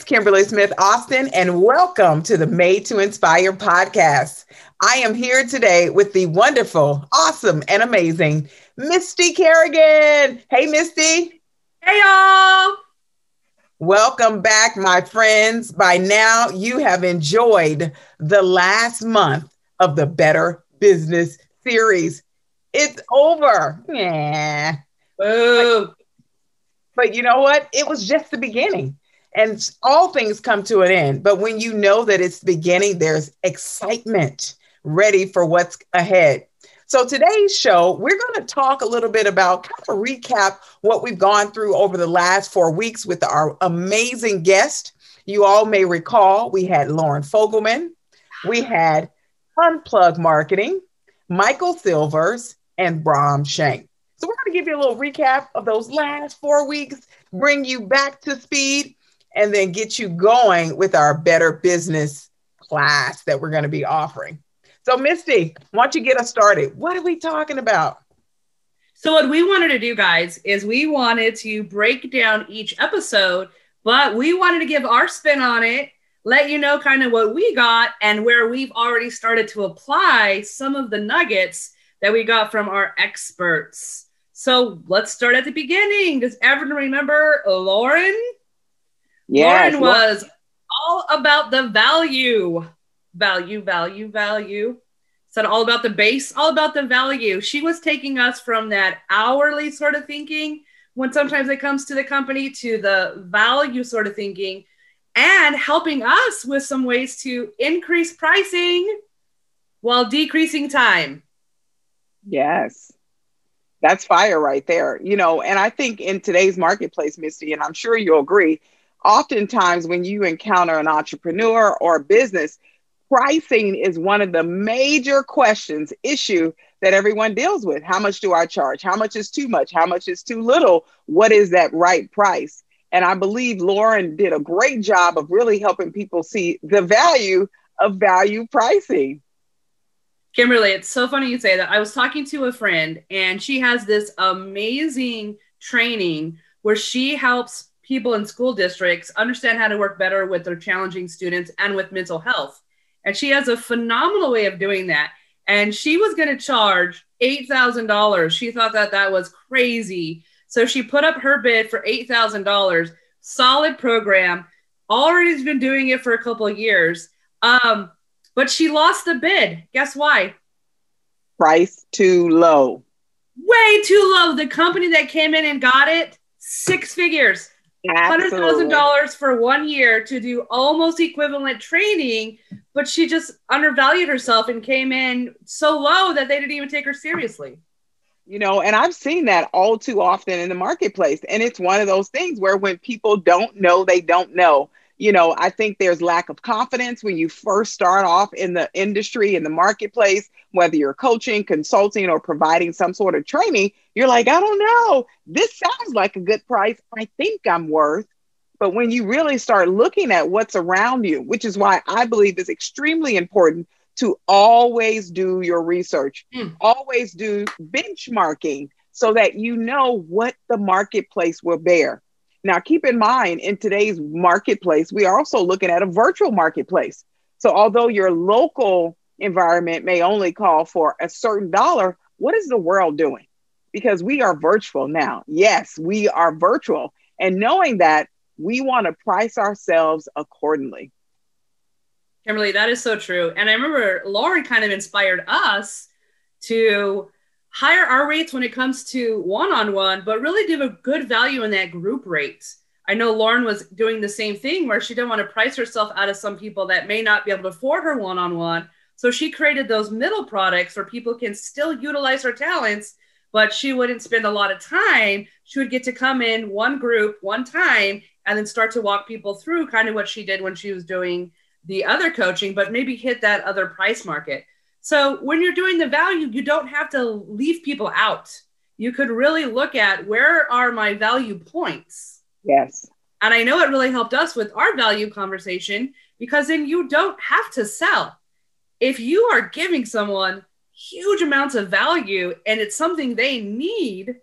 It's Kimberly Smith Austin, and welcome to the Made to Inspire podcast. I am here today with the wonderful, awesome, and amazing Misty Kerrigan. Hey, Misty. Hey, y'all. Welcome back, my friends. By now, you have enjoyed the last month of the Better Business series. It's over. Yeah. Boo. But you know what? It was just the beginning. And all things come to an end. But when you know that it's beginning, there's excitement ready for what's ahead. So today's show, we're going to talk a little bit about kind of recap what we've gone through over the last four weeks with our amazing guest. You all may recall we had Lauren Fogelman, we had Unplug Marketing, Michael Silvers, and Brahm Shank. So we're going to give you a little recap of those last four weeks, bring you back to speed, and then get you going with our Better Business class that we're going to be offering. So, Misty, why don't you get us started? What are we talking about? So, what we wanted to do, guys, is we wanted to break down each episode, but we wanted to give our spin on it, let you know kind of what we got and where we've already started to apply some of the nuggets that we got from our experts. So, let's start at the beginning. Does everyone remember Lauren? Yes, Lauren was all about the value value, value, value. Said all about the base, all about the value. She was taking us from that hourly sort of thinking when sometimes it comes to the company to the value sort of thinking and helping us with some ways to increase pricing while decreasing time. Yes. That's fire right there. You know, and I think in today's marketplace, Misty, and I'm sure you'll agree, oftentimes when you encounter an entrepreneur or a business, pricing is one of the major questions issue that everyone deals with. How much do i charge? How much is too much? How much is too little? What is that right price? And i believe lauren did a great job of really helping people see the value of value pricing. Kimberly it's so funny you say that. I was talking to a friend and she has this amazing training where she helps people in school districts understand how to work better with their challenging students and with mental health and she has a phenomenal way of doing that. And she was going to charge $8,000. She thought that that was crazy. So she put up her bid for $8,000. Solid program. already has been doing it for a couple of years. Um, but she lost the bid. Guess why? Price too low. Way too low. The company that came in and got it, six figures. Hundred thousand dollars for one year to do almost equivalent training, but she just undervalued herself and came in so low that they didn't even take her seriously. You know, and I've seen that all too often in the marketplace. And it's one of those things where when people don't know, they don't know you know, I think there's lack of confidence when you first start off in the industry, in the marketplace, whether you're coaching, consulting, or providing some sort of training. You're like, I don't know, this sounds like a good price. I think I'm worth. But when you really start looking at what's around you, which is why I believe is extremely important to always do your research, mm. always do benchmarking so that you know what the marketplace will bear. Now, keep in mind, in today's marketplace, we are also looking at a virtual marketplace. So, although your local environment may only call for a certain dollar, what is the world doing? Because we are virtual now. Yes, we are virtual. And knowing that, we want to price ourselves accordingly. Kimberly, that is so true. And I remember Lauren kind of inspired us to higher our rates when it comes to one-on-one, but really give a good value in that group rate. I know Lauren was doing the same thing where she didn't want to price herself out of some people that may not be able to afford her one-on-one. So she created those middle products where people can still utilize her talents, but she wouldn't spend a lot of time. She would get to come in one group, one time, and then start to walk people through kind of what she did when she was doing the other coaching, but maybe hit that other price market. So when you're doing the value, you don't have to leave people out. You could really look at where are my value points. Yes. And I know it really helped us with our value conversation because then you don't have to sell. If you are giving someone huge amounts of value and it's something they need,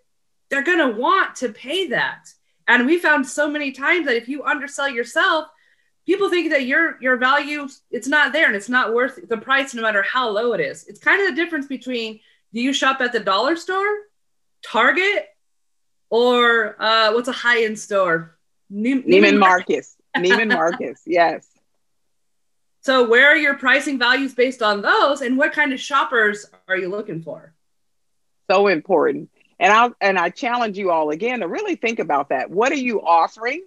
they're going to want to pay that. And we found so many times that if you undersell yourself, people think that your your value it's not there and it's not worth the price no matter how low it is. It's kind of the difference between do you shop at the dollar store, Target, or uh, what's a high end store? Ne- Neiman Marcus. Neiman Marcus. Yes. So where are your pricing values based on those, and what kind of shoppers are you looking for? So important. And I and I challenge you all again to really think about that. What are you offering?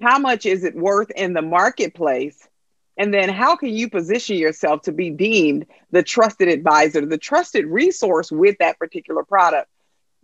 How much is it worth in the marketplace? And then how can you position yourself to be deemed the trusted advisor, the trusted resource with that particular product?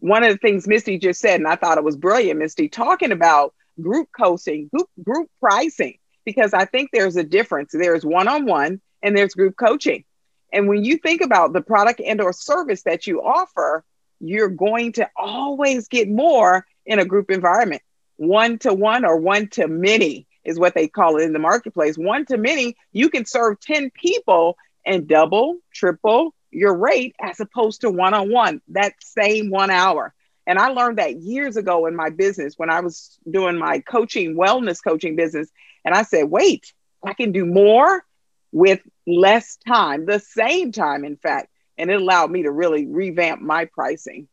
One of the things Misty just said, and I thought it was brilliant, Misty, talking about group coaching, group, group pricing, because I think there's a difference. There's one-on-one and there's group coaching. And when you think about the product and or service that you offer, you're going to always get more in a group environment. One to one or one to many is what they call it in the marketplace. One to many, you can serve 10 people and double, triple your rate as opposed to one on one, that same one hour. And I learned that years ago in my business when I was doing my coaching, wellness coaching business. And I said, wait, I can do more with less time, the same time, in fact and it allowed me to really revamp my pricing.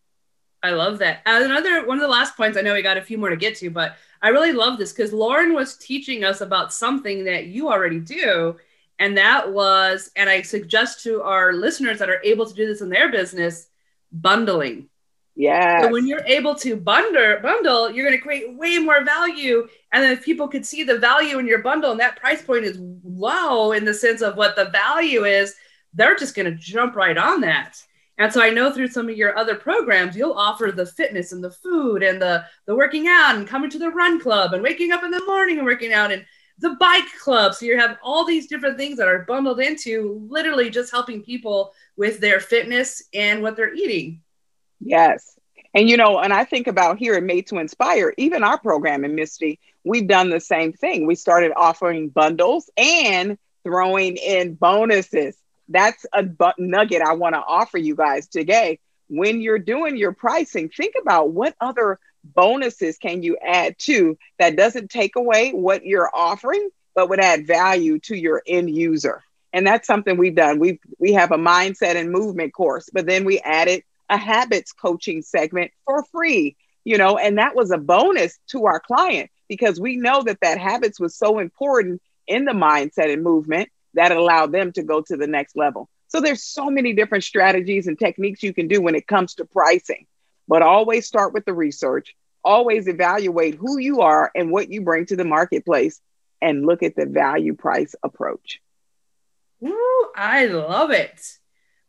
I love that. Another one of the last points, I know we got a few more to get to, but I really love this because Lauren was teaching us about something that you already do. And that was, and I suggest to our listeners that are able to do this in their business, bundling. Yeah. So when you're able to bundle, bundle, you're going to create way more value. And then if people could see the value in your bundle and that price point is low in the sense of what the value is, they're just going to jump right on that. And so I know through some of your other programs, you'll offer the fitness and the food and the the working out and coming to the run club and waking up in the morning and working out and the bike club. So you have all these different things that are bundled into literally just helping people with their fitness and what they're eating. Yes. And you know, and I think about here at Made to Inspire, even our program in Misty, we've done the same thing. We started offering bundles and throwing in bonuses that's a nugget I want to offer you guys today. When you're doing your pricing, think about what other bonuses can you add to that doesn't take away what you're offering, but would add value to your end user. And that's something we've done. We we have a mindset and movement course, but then we added a habits coaching segment for free, you know, and that was a bonus to our client because we know that that habits was so important in the mindset and movement that allow them to go to the next level. So there's so many different strategies and techniques you can do when it comes to pricing, but always start with the research. Always evaluate who you are and what you bring to the marketplace and look at the value price approach. Ooh, I love it.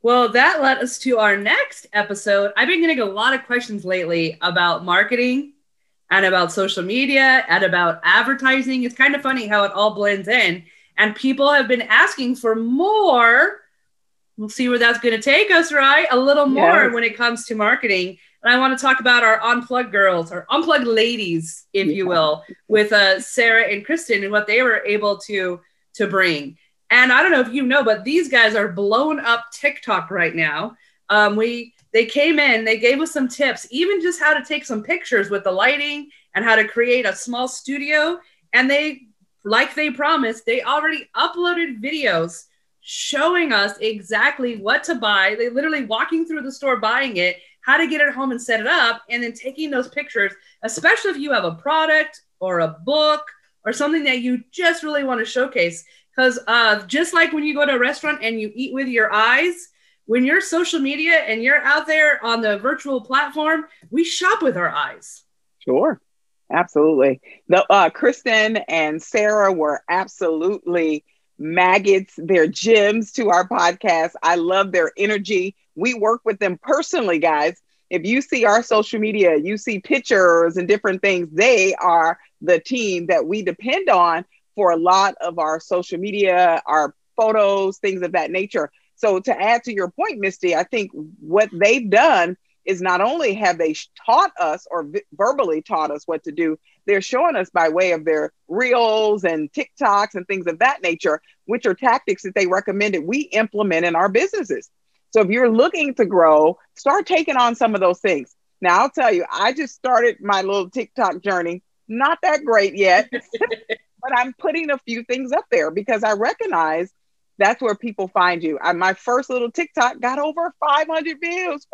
Well, that led us to our next episode. I've been getting a lot of questions lately about marketing and about social media and about advertising. It's kind of funny how it all blends in and people have been asking for more. We'll see where that's going to take us, right? A little more yes. when it comes to marketing. And I want to talk about our unplugged girls, our unplugged ladies, if yeah. you will, with uh, Sarah and Kristen and what they were able to to bring. And I don't know if you know, but these guys are blowing up TikTok right now. Um, we they came in, they gave us some tips, even just how to take some pictures with the lighting and how to create a small studio. And they like they promised, they already uploaded videos showing us exactly what to buy. They literally walking through the store buying it, how to get it home and set it up, and then taking those pictures, especially if you have a product or a book or something that you just really want to showcase. Because uh, just like when you go to a restaurant and you eat with your eyes, when you're social media and you're out there on the virtual platform, we shop with our eyes. Sure. Absolutely. The uh, Kristen and Sarah were absolutely maggots. They're gems to our podcast. I love their energy. We work with them personally, guys. If you see our social media, you see pictures and different things, they are the team that we depend on for a lot of our social media, our photos, things of that nature. So, to add to your point, Misty, I think what they've done is not only have they taught us or verbally taught us what to do, they're showing us by way of their reels and TikToks and things of that nature, which are tactics that they recommended we implement in our businesses. So if you're looking to grow, start taking on some of those things. Now I'll tell you, I just started my little TikTok journey. Not that great yet, but I'm putting a few things up there because I recognize that's where people find you. I, my first little TikTok got over 500 views.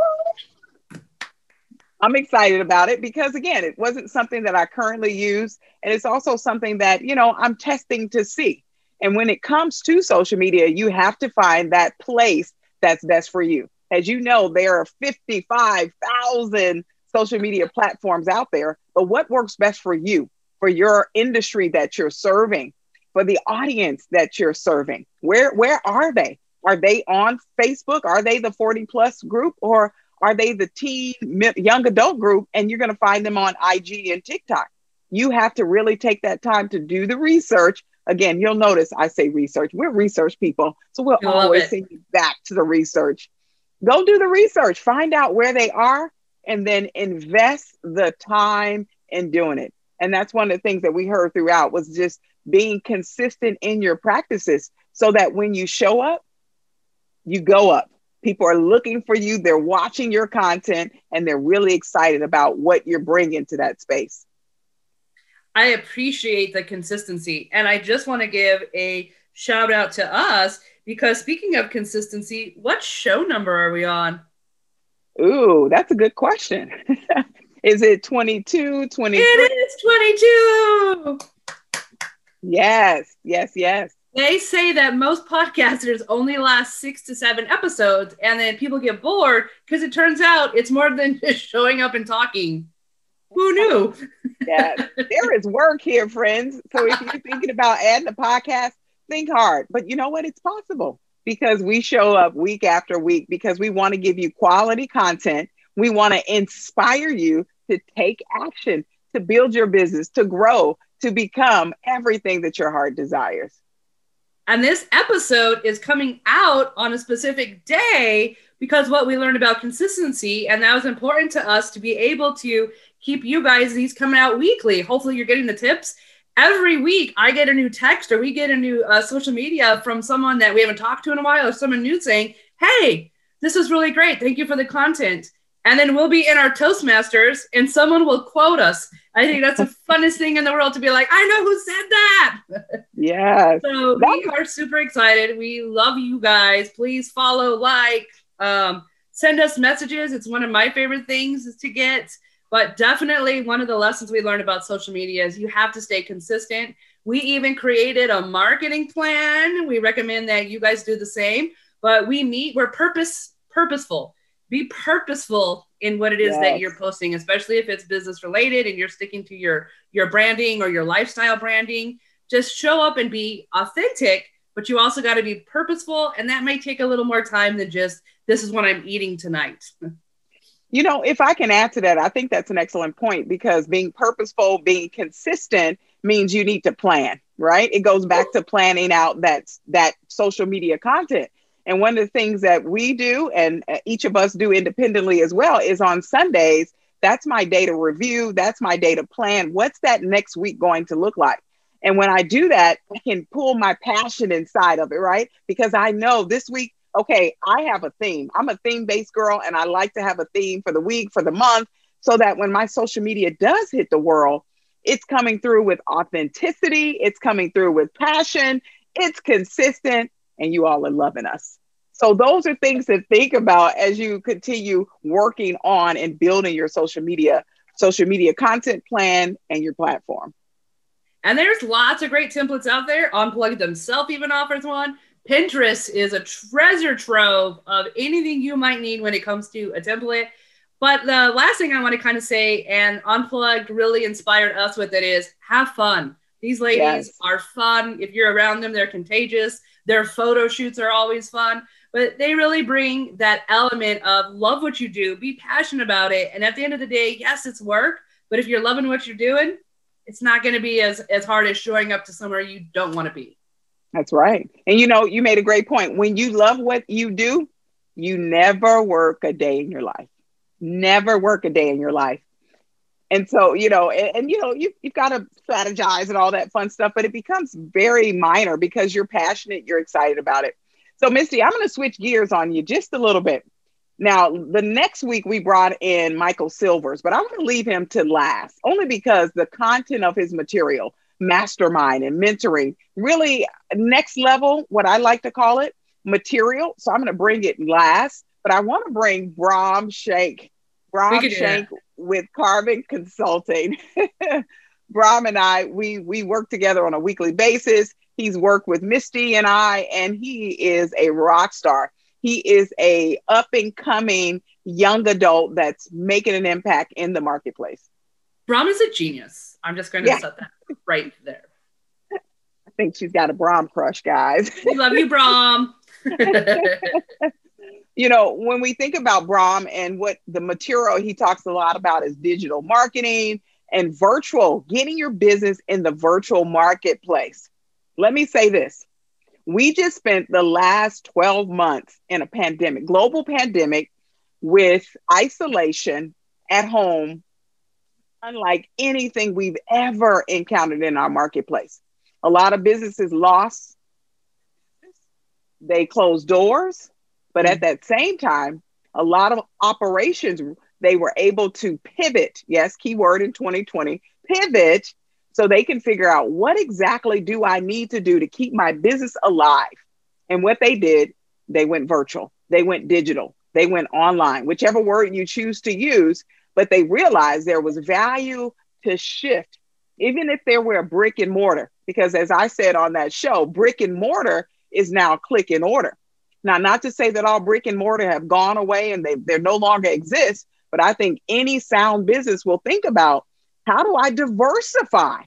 I'm excited about it because again, it wasn't something that I currently use. And it's also something that, you know, I'm testing to see. And when it comes to social media, you have to find that place that's best for you. As you know, there are 55,000 social media platforms out there, but what works best for you, for your industry that you're serving, for the audience that you're serving? Where, where are they? Are they on Facebook? Are they the 40 plus group or are they the teen, young adult group? And you're going to find them on IG and TikTok. You have to really take that time to do the research. Again, you'll notice I say research. We're research people. So we'll always send you back to the research. Go do the research, find out where they are, and then invest the time in doing it. And that's one of the things that we heard throughout was just being consistent in your practices so that when you show up, you go up. People are looking for you, they're watching your content, and they're really excited about what you're bringing to that space. I appreciate the consistency. And I just want to give a shout out to us because speaking of consistency, what show number are we on? Ooh, that's a good question. is it 22, 23? It is 22. Yes, yes, yes. They say that most podcasters only last six to seven episodes, and then people get bored because it turns out it's more than just showing up and talking. Who knew? yeah, there is work here, friends. So if you're thinking about adding a podcast, think hard. But you know what? It's possible because we show up week after week because we want to give you quality content. We want to inspire you to take action, to build your business, to grow, to become everything that your heart desires. And this episode is coming out on a specific day because what we learned about consistency, and that was important to us to be able to keep you guys these coming out weekly. Hopefully, you're getting the tips. Every week, I get a new text or we get a new uh, social media from someone that we haven't talked to in a while or someone new saying, Hey, this is really great. Thank you for the content. And then we'll be in our Toastmasters and someone will quote us. I think that's the funnest thing in the world to be like, I know who said that. Yeah. so we are super excited. We love you guys. Please follow, like, um, send us messages. It's one of my favorite things to get. But definitely one of the lessons we learned about social media is you have to stay consistent. We even created a marketing plan. We recommend that you guys do the same. But we meet, we're purpose purposeful. Be purposeful in what it is yes. that you're posting, especially if it's business related and you're sticking to your your branding or your lifestyle branding. Just show up and be authentic, but you also got to be purposeful, and that may take a little more time than just this is what I'm eating tonight. You know, if I can add to that, I think that's an excellent point because being purposeful, being consistent means you need to plan, right? It goes back to planning out that that social media content. And one of the things that we do and uh, each of us do independently as well is on Sundays, that's my data review, that's my data plan. What's that next week going to look like? And when I do that, I can pull my passion inside of it, right? Because I know this week okay, I have a theme. I'm a theme based girl and I like to have a theme for the week, for the month, so that when my social media does hit the world, it's coming through with authenticity, it's coming through with passion, it's consistent, and you all are loving us. So, those are things to think about as you continue working on and building your social media, social media content plan and your platform. And there's lots of great templates out there. Unplug themselves even offers one. Pinterest is a treasure trove of anything you might need when it comes to a template. But the last thing I want to kind of say, and Unplugged really inspired us with it, is have fun. These ladies yes. are fun. If you're around them, they're contagious. Their photo shoots are always fun, but they really bring that element of love what you do, be passionate about it. And at the end of the day, yes, it's work, but if you're loving what you're doing, it's not going to be as, as hard as showing up to somewhere you don't want to be. That's right. And you know, you made a great point. When you love what you do, you never work a day in your life. Never work a day in your life. And so, you know, and, and you know, you, you've got to strategize and all that fun stuff, but it becomes very minor because you're passionate, you're excited about it. So, Misty, I'm going to switch gears on you just a little bit. Now, the next week we brought in Michael Silvers, but I'm going to leave him to last only because the content of his material, mastermind and mentoring, really next level, what I like to call it, material. So I'm going to bring it last, but I want to bring Brahm Shank, Brahm Shank with Carbon Consulting. Brahm and I, we we work together on a weekly basis. He's worked with Misty and I, and he is a rock star. He is a up and coming young adult that's making an impact in the marketplace. Brahm is a genius. I'm just going to yeah. set that right there. I think she's got a Brahm crush, guys. We love you, Brahm. you know, when we think about Brahm and what the material he talks a lot about is digital marketing and virtual, getting your business in the virtual marketplace. Let me say this. We just spent the last 12 months in a pandemic, global pandemic, with isolation at home, unlike anything we've ever encountered in our marketplace. A lot of businesses lost, they closed doors, but mm-hmm. at that same time, a lot of operations they were able to pivot. Yes, keyword in 2020, pivot so they can figure out what exactly do I need to do to keep my business alive. And what they did, they went virtual, they went digital, they went online, whichever word you choose to use, but they realized there was value to shift, even if there were a brick and mortar. Because as I said on that show, brick and mortar is now click and order. Now, not to say that all brick and mortar have gone away and they, they no longer exist, but I think any sound business will think about how do I diversify?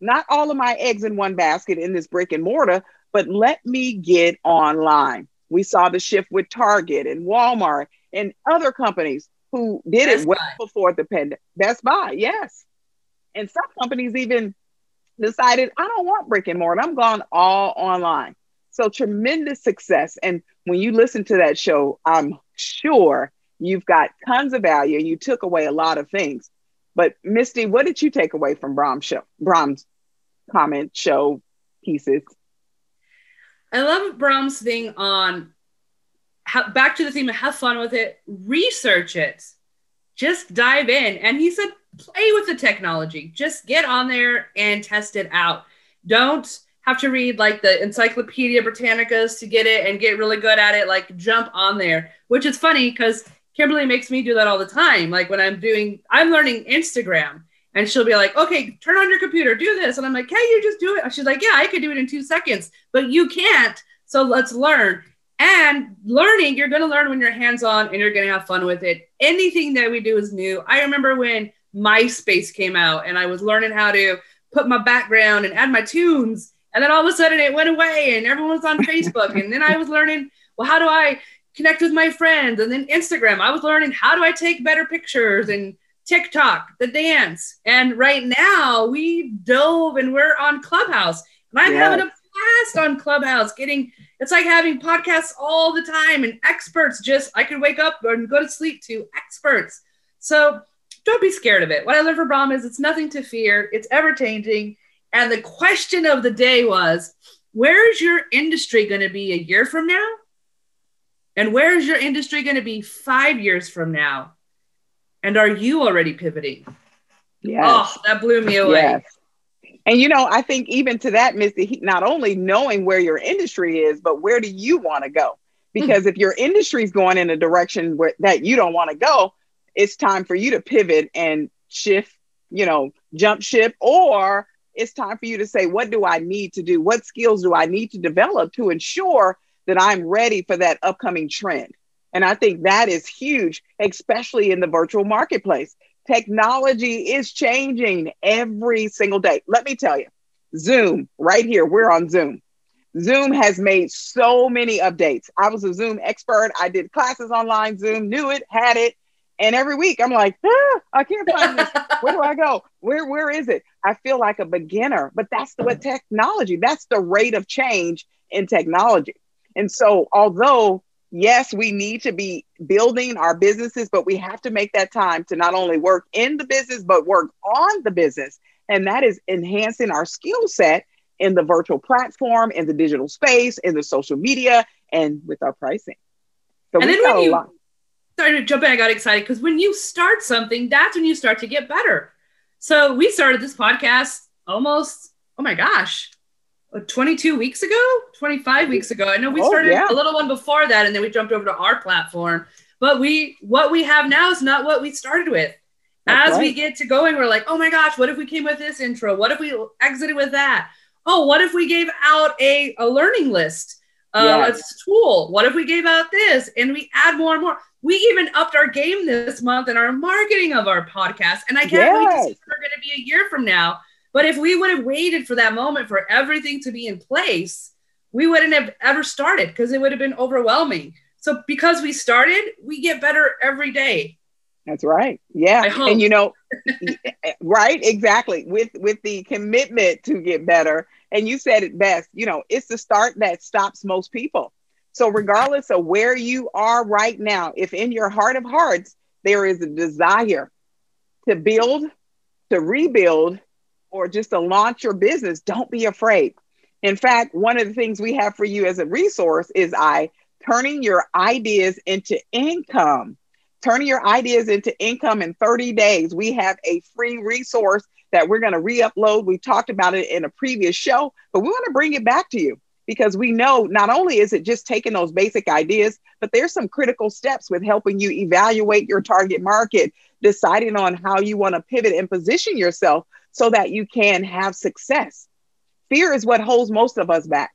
Not all of my eggs in one basket in this brick and mortar, but let me get online. We saw the shift with Target and Walmart and other companies who did Best it well Buy. before the pandemic. Best Buy, yes. And some companies even decided, I don't want brick and mortar. I'm going all online. So tremendous success. And when you listen to that show, I'm sure you've got tons of value. You took away a lot of things. But Misty, what did you take away from Brahm's show? Brahm's comment show pieces. I love Brahm's thing on how, back to the theme of have fun with it, research it, just dive in. And he said, play with the technology, just get on there and test it out. Don't have to read like the Encyclopedia Britannicas to get it and get really good at it. Like jump on there, which is funny because Kimberly makes me do that all the time. Like when I'm doing, I'm learning Instagram and she'll be like, okay, turn on your computer, do this. And I'm like, can you just do it? She's like, yeah, I could do it in two seconds, but you can't. So let's learn. And learning, you're going to learn when you're hands on and you're going to have fun with it. Anything that we do is new. I remember when MySpace came out and I was learning how to put my background and add my tunes and then all of a sudden it went away and everyone was on Facebook. and then I was learning, well, how do I connect with my friends? And then Instagram, I was learning how do I take better pictures and TikTok, the dance. And right now we dove and we're on Clubhouse. And I'm yes. having a blast on Clubhouse, getting it's like having podcasts all the time and experts just I could wake up and go to sleep to experts. So don't be scared of it. What I learned from Brahm is it's nothing to fear, it's ever changing. And the question of the day was where is your industry going to be a year from now? And where is your industry going to be five years from now? And are you already pivoting? Yes. Oh, that blew me away. Yes. And you know, I think even to that, Misty, not only knowing where your industry is, but where do you want to go? Because mm-hmm. if your industry is going in a direction where, that you don't want to go, it's time for you to pivot and shift, you know, jump ship or it's time for you to say, what do I need to do? What skills do I need to develop to ensure that I'm ready for that upcoming trend? And I think that is huge, especially in the virtual marketplace. Technology is changing every single day. Let me tell you, Zoom, right here, we're on Zoom. Zoom has made so many updates. I was a Zoom expert. I did classes online, Zoom, knew it, had it. And every week I'm like, ah, I can't find this. Where do I go? Where where is it? I feel like a beginner, but that's the, what technology, that's the rate of change in technology. And so although yes, we need to be building our businesses, but we have to make that time to not only work in the business, but work on the business. And that is enhancing our skill set in the virtual platform, in the digital space, in the social media, and with our pricing. So and then when you, Sorry to jump in. I got excited because when you start something, that's when you start to get better. So we started this podcast almost, oh my gosh, uh, 22 weeks ago, 25 weeks ago. I know we Oh, started yeah. a little one before that, and then we jumped over to our platform. But we, what we have now is not what we started with. That's As we get to going, we're like, oh my gosh, what if we came with this intro? What if we exited with that? Oh, what if we gave out a, a learning list, uh, Yes. a tool? What if we gave out this and we add more and more? We even upped our game this month in our marketing of our podcast. And I can't wait to see Yes. we're going to be a year from now. But if we would have waited for that moment for everything to be in place, we wouldn't have ever started because it would have been overwhelming. So because we started, we get better every day. That's right. Yeah. And you know, right, exactly. With with the commitment to get better. And you said it best, you know, it's the start that stops most people. So regardless of where you are right now, if in your heart of hearts there is a desire to build, to rebuild, or just to launch your business, don't be afraid. In fact, one of the things we have for you as a resource is I turning your ideas into income turning your ideas into income in 30 days. We have a free resource that we're going to re upload. We talked about it in a previous show, but we want to bring it back to you because we know not only is it just taking those basic ideas, but there's some critical steps with helping you evaluate your target market, deciding on how you want to pivot and position yourself so that you can have success. Fear is what holds most of us back.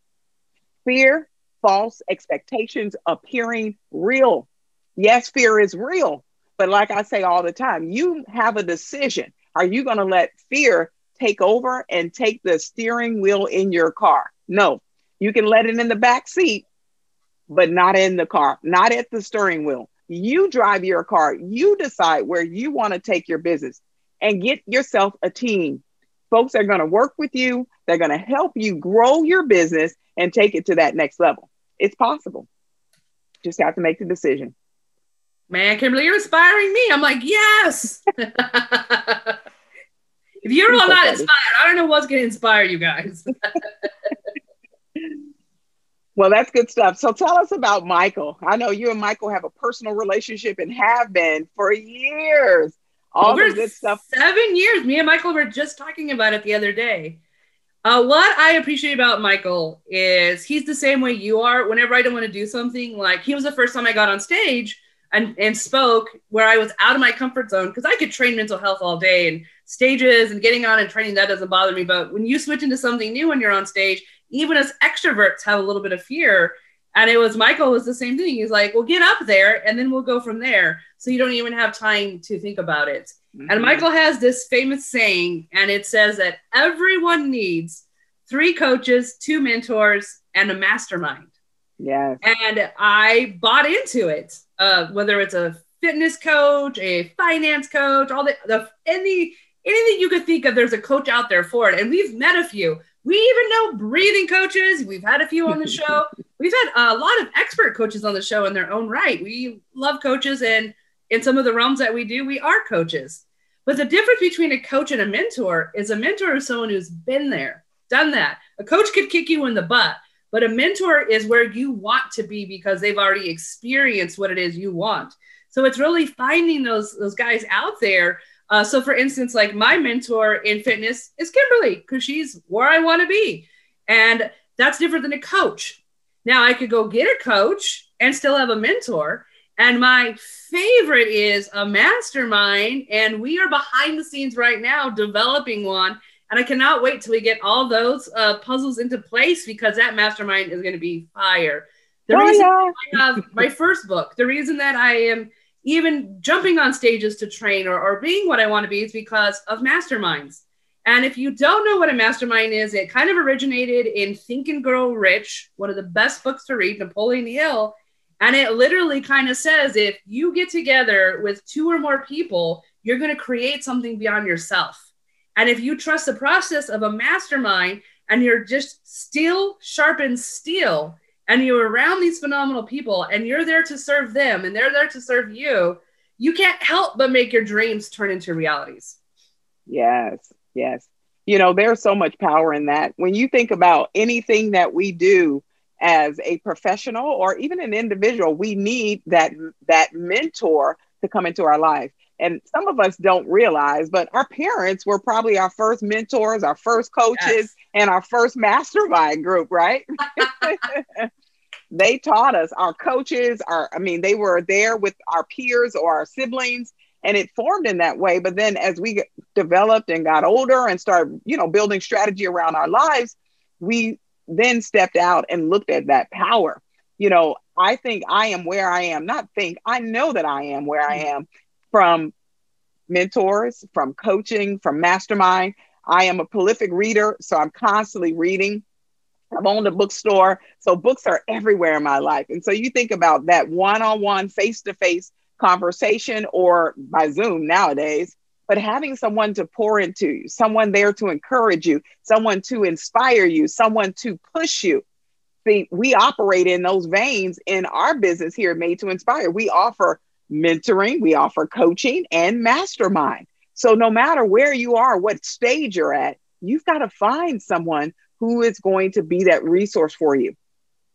Fear, false expectations appearing real. Yes, fear is real. But like I say all the time, you have a decision. Are you going to let fear take over and take the steering wheel in your car? No, you can let it in the back seat, but not in the car, not at the steering wheel. You drive your car, you decide where you want to take your business and get yourself a team. Folks are going to work with you, they're going to help you grow your business and take it to that next level. It's possible. Just have to make the decision. Man, Kimberly, you're inspiring me. I'm like, yes. if you're all not inspired, I don't know what's going to inspire you guys. Well, that's good stuff. So tell us about Michael. I know you and Michael have a personal relationship and have been for years. All Over the good stuff. Seven years. Me and Michael were just talking about it the other day. Uh, what I appreciate about Michael is he's the same way you are. Whenever I don't want to do something, like he was the first time I got on stage and, and spoke where I was out of my comfort zone because I could train mental health all day and stages and getting on and training that doesn't bother me. But when you switch into something new when you're on stage, even as extroverts have a little bit of fear. And it was Michael was the same thing. He's like, well, get up there and then we'll go from there. So you don't even have time to think about it. And Mhm. Michael has this famous saying, and it says that everyone needs three coaches, two mentors, and a mastermind. Yes. And I bought into it, uh, whether it's a fitness coach, a finance coach, all the, the any anything you could think of, there's a coach out there for it. And we've met a few. We even know breathing coaches. We've had a few on the show. We've had a lot of expert coaches on the show in their own right. We love coaches, and in some of the realms that we do, we are coaches. But the difference between a coach and a mentor is a mentor is someone who's been there, done that. A coach could kick you in the butt, but a mentor is where you want to be because they've already experienced what it is you want. So it's really finding those those guys out there. Uh, so, for instance, like my mentor in fitness is Kimberly because she's where I want to be, and that's different than a coach. Now, I could go get a coach and still have a mentor. And my favorite is a mastermind, and we are behind the scenes right now developing one. And I cannot wait till we get all those uh, puzzles into place because that mastermind is going to be fire. The Oh, reason yeah. I have my first book, the reason that I am even jumping on stages to train or, or being what I want to be is because of masterminds. And if you don't know what a mastermind is, it kind of originated in Think and Grow Rich, one of the best books to read, Napoleon Hill. And it literally kind of says if you get together with two or more people, you're going to create something beyond yourself. And if you trust the process of a mastermind and you're just steel sharpen steel and you're around these phenomenal people and you're there to serve them and they're there to serve you, you can't help but make your dreams turn into realities. Yes, yes. You know, there's so much power in that. When you think about anything that we do as a professional or even an individual, we need that that mentor to come into our life. And some of us don't realize, but our parents were probably our first mentors, our first coaches, yes. and our first mastermind group, right? they taught us, our coaches, our I mean, they were there with our peers or our siblings and it formed in that way but then as we developed and got older and started you know building strategy around our lives we then stepped out and looked at that power. You know, I think I am where I am, not think, I know that I am where I mm-hmm. am from mentors, from coaching, from mastermind. I am a prolific reader, so I'm constantly reading. I've owned a bookstore, so books are everywhere in my life. And so you think about that one on one, face to face conversation or by Zoom nowadays but having someone to pour into you, someone there to encourage you, someone to inspire you, someone to push you. See, we operate in those veins in our business here, Made to Inspire. We offer mentoring, we offer coaching and mastermind. So no matter where you are, what stage you're at, you've got to find someone who is going to be that resource for you.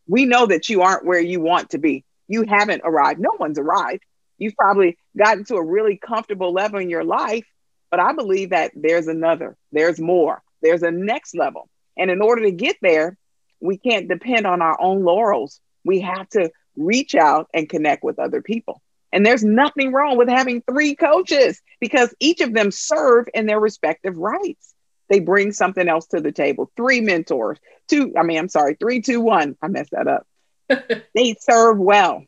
We know that you aren't where you want to be. You haven't arrived. No one's arrived. You've probably gotten to a really comfortable level in your life, but I believe that there's another, there's more, there's a next level. And in order to get there, we can't depend on our own laurels. We have to reach out and connect with other people. And there's nothing wrong with having three coaches because each of them serve in their respective rights. They bring something else to the table. Three mentors, two, I mean, I'm sorry, three, two, one. I messed that up. they serve well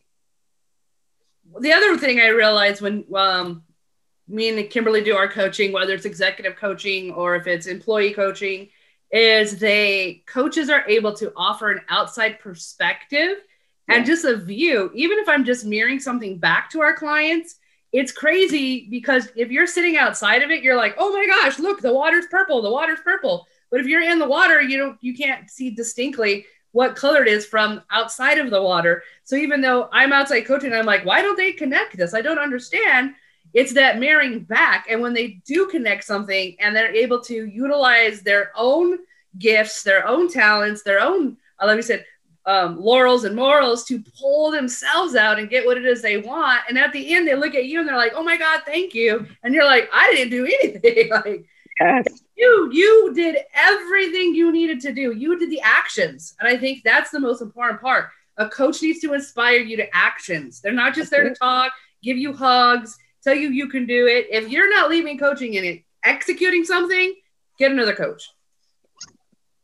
the other thing I realized when um, me and Kimberly do our coaching, whether it's executive coaching or if it's employee coaching, is they coaches are able to offer an outside perspective. And just a view. Even if I'm just mirroring something back to our clients, it's crazy because if you're sitting outside of it, you're like, oh my gosh, look, the water's purple, the water's purple. But if you're in the water, you don't you can't see distinctly what color it is from outside of the water. So even though I'm outside coaching, I'm like, why don't they connect this? I don't understand. It's that mirroring back. And when they do connect something and they're able to utilize their own gifts, their own talents, their own, uh, like we said, um, laurels and morals to pull themselves out and get what it is they want. And at the end, they look at you and they're like, oh my God, thank you. And you're like, I didn't do anything. like, yes. you you did everything you needed to do. You did the actions. And i think that's the most important part. A coach needs to inspire you to actions. They're not just there to talk give you hugs tell you you can do it. If you're not leaving coaching and executing something get another coach.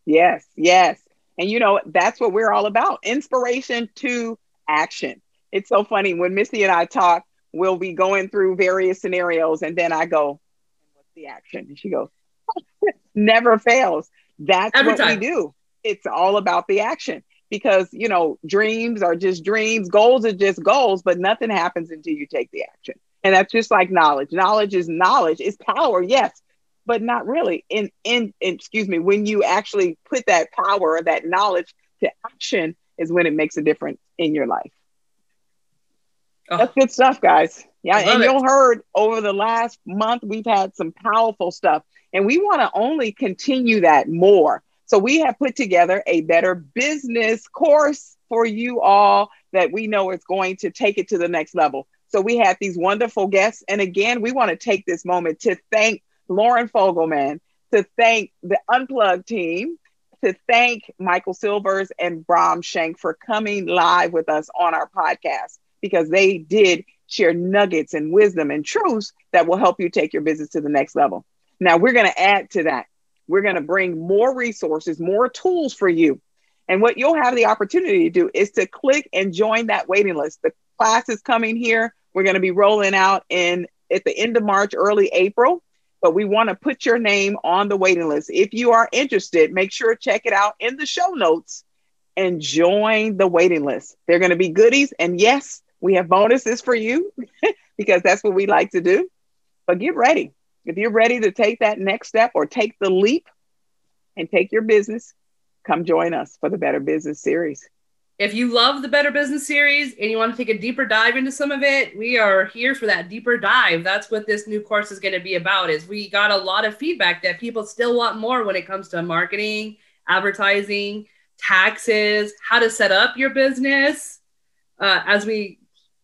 Yes yes and you know that's what we're all about inspiration to action it's so funny when Misty and i talk we'll be going through various scenarios and then i go what's the action and she goes never fails. That's Every what time. we do. It's all about the action because, you know, dreams are just dreams, goals are just goals, but nothing happens until you take the action. And that's just like knowledge. Knowledge is knowledge, is power, yes, but not really. In, in, in excuse me, when you actually put that power, that knowledge to action, is when it makes a difference in your life. Oh. That's good stuff, guys. Yeah, and you'll heard over the last month we've had some powerful stuff. And we want to only continue that more. So we have put together a better business course for you all that we know is going to take it to the next level. So we have these wonderful guests. And again, we want to take this moment to thank Lauren Fogelman, to thank the Unplugged team, to thank Michael Silvers and Bram Shank for coming live with us on our podcast because they did share nuggets and wisdom and truths that will help you take your business to the next level. Now we're going to add to that. We're going to bring more resources, more tools for you. And what you'll have the opportunity to do is to click and join that waiting list. The class is coming here. We're going to be rolling out in at the end of March, early April. But we want to put your name on the waiting list. If you are interested, make sure to check it out in the show notes and join the waiting list. They're going to be goodies. And yes, we have bonuses for you because that's what we like to do. But get ready. If you're ready to take that next step or take the leap and take your business, come join us for the Better Business Series. If you love the Better Business Series and you want to take a deeper dive into some of it, we are here for that deeper dive. That's what this new course is going to be about. Is we got a lot of feedback that people still want more when it comes to marketing, advertising, taxes, how to set up your business. Uh, as we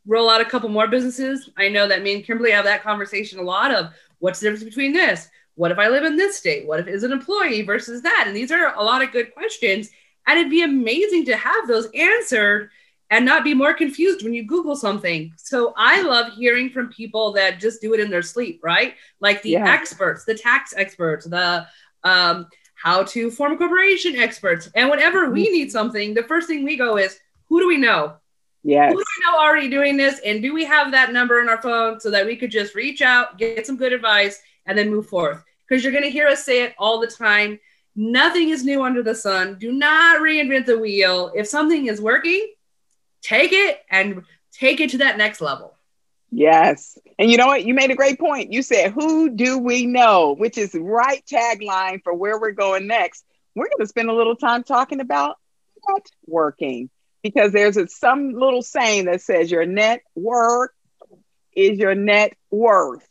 roll out a couple more businesses, I know that me and Kimberly have that conversation a lot of what's the difference between this? What if I live in this state? What if is an employee versus that? And these are a lot of good questions. And it'd be amazing to have those answered and not be more confused when you Google something. So I love hearing from people that just do it in their sleep, right? Like the yeah. experts, the tax experts, the um, how to form a corporation experts. And whenever we mm-hmm. need something, the first thing we go is, who do we know? Yes. Who do we know already doing this? And do we have that number in our phone so that we could just reach out, get some good advice, and then move forth? Because you're going to hear us say it all the time. Nothing is new under the sun. Do not reinvent the wheel. If something is working, take it and take it to that next level. Yes. And you know what? You made a great point. You said, Who do we know? Which is right tagline for where we're going next. We're going to spend a little time talking about networking because there's a, some little saying that says your network is your net worth.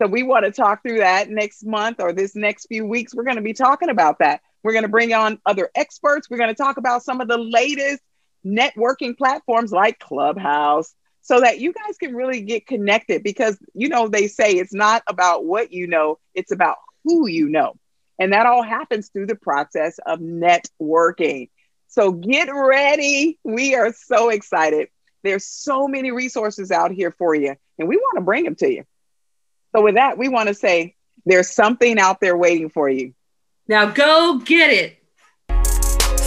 So we want to talk through that next month or this next few weeks. We're going to be talking about that. We're going to bring on other experts. We're going to talk about some of the latest networking platforms like Clubhouse so that you guys can really get connected because you know they say it's not about what you know, it's about who you know. And that all happens through the process of networking. So get ready. We are so excited. There's so many resources out here for you, and we want to bring them to you. So, with that, we want to say there's something out there waiting for you. Now, go get it.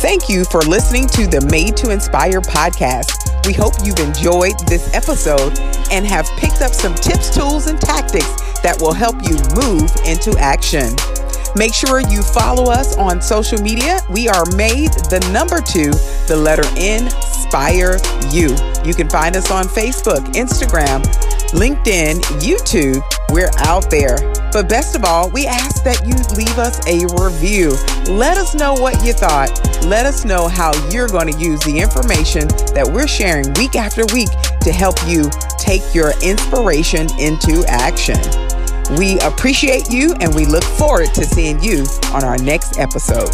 Thank you for listening to the Made to Inspire podcast. We hope you've enjoyed this episode and have picked up some tips, tools, and tactics that will help you move into action. Make sure you follow us on social media. We are made the number two, the letter N, Inspire You. You can find us on Facebook, Instagram, LinkedIn, YouTube. We're out there. But best of all, we ask that you leave us a review. Let us know what you thought. Let us know how you're going to use the information that we're sharing week after week to help you take your inspiration into action. We appreciate you and we look forward to seeing you on our next episode.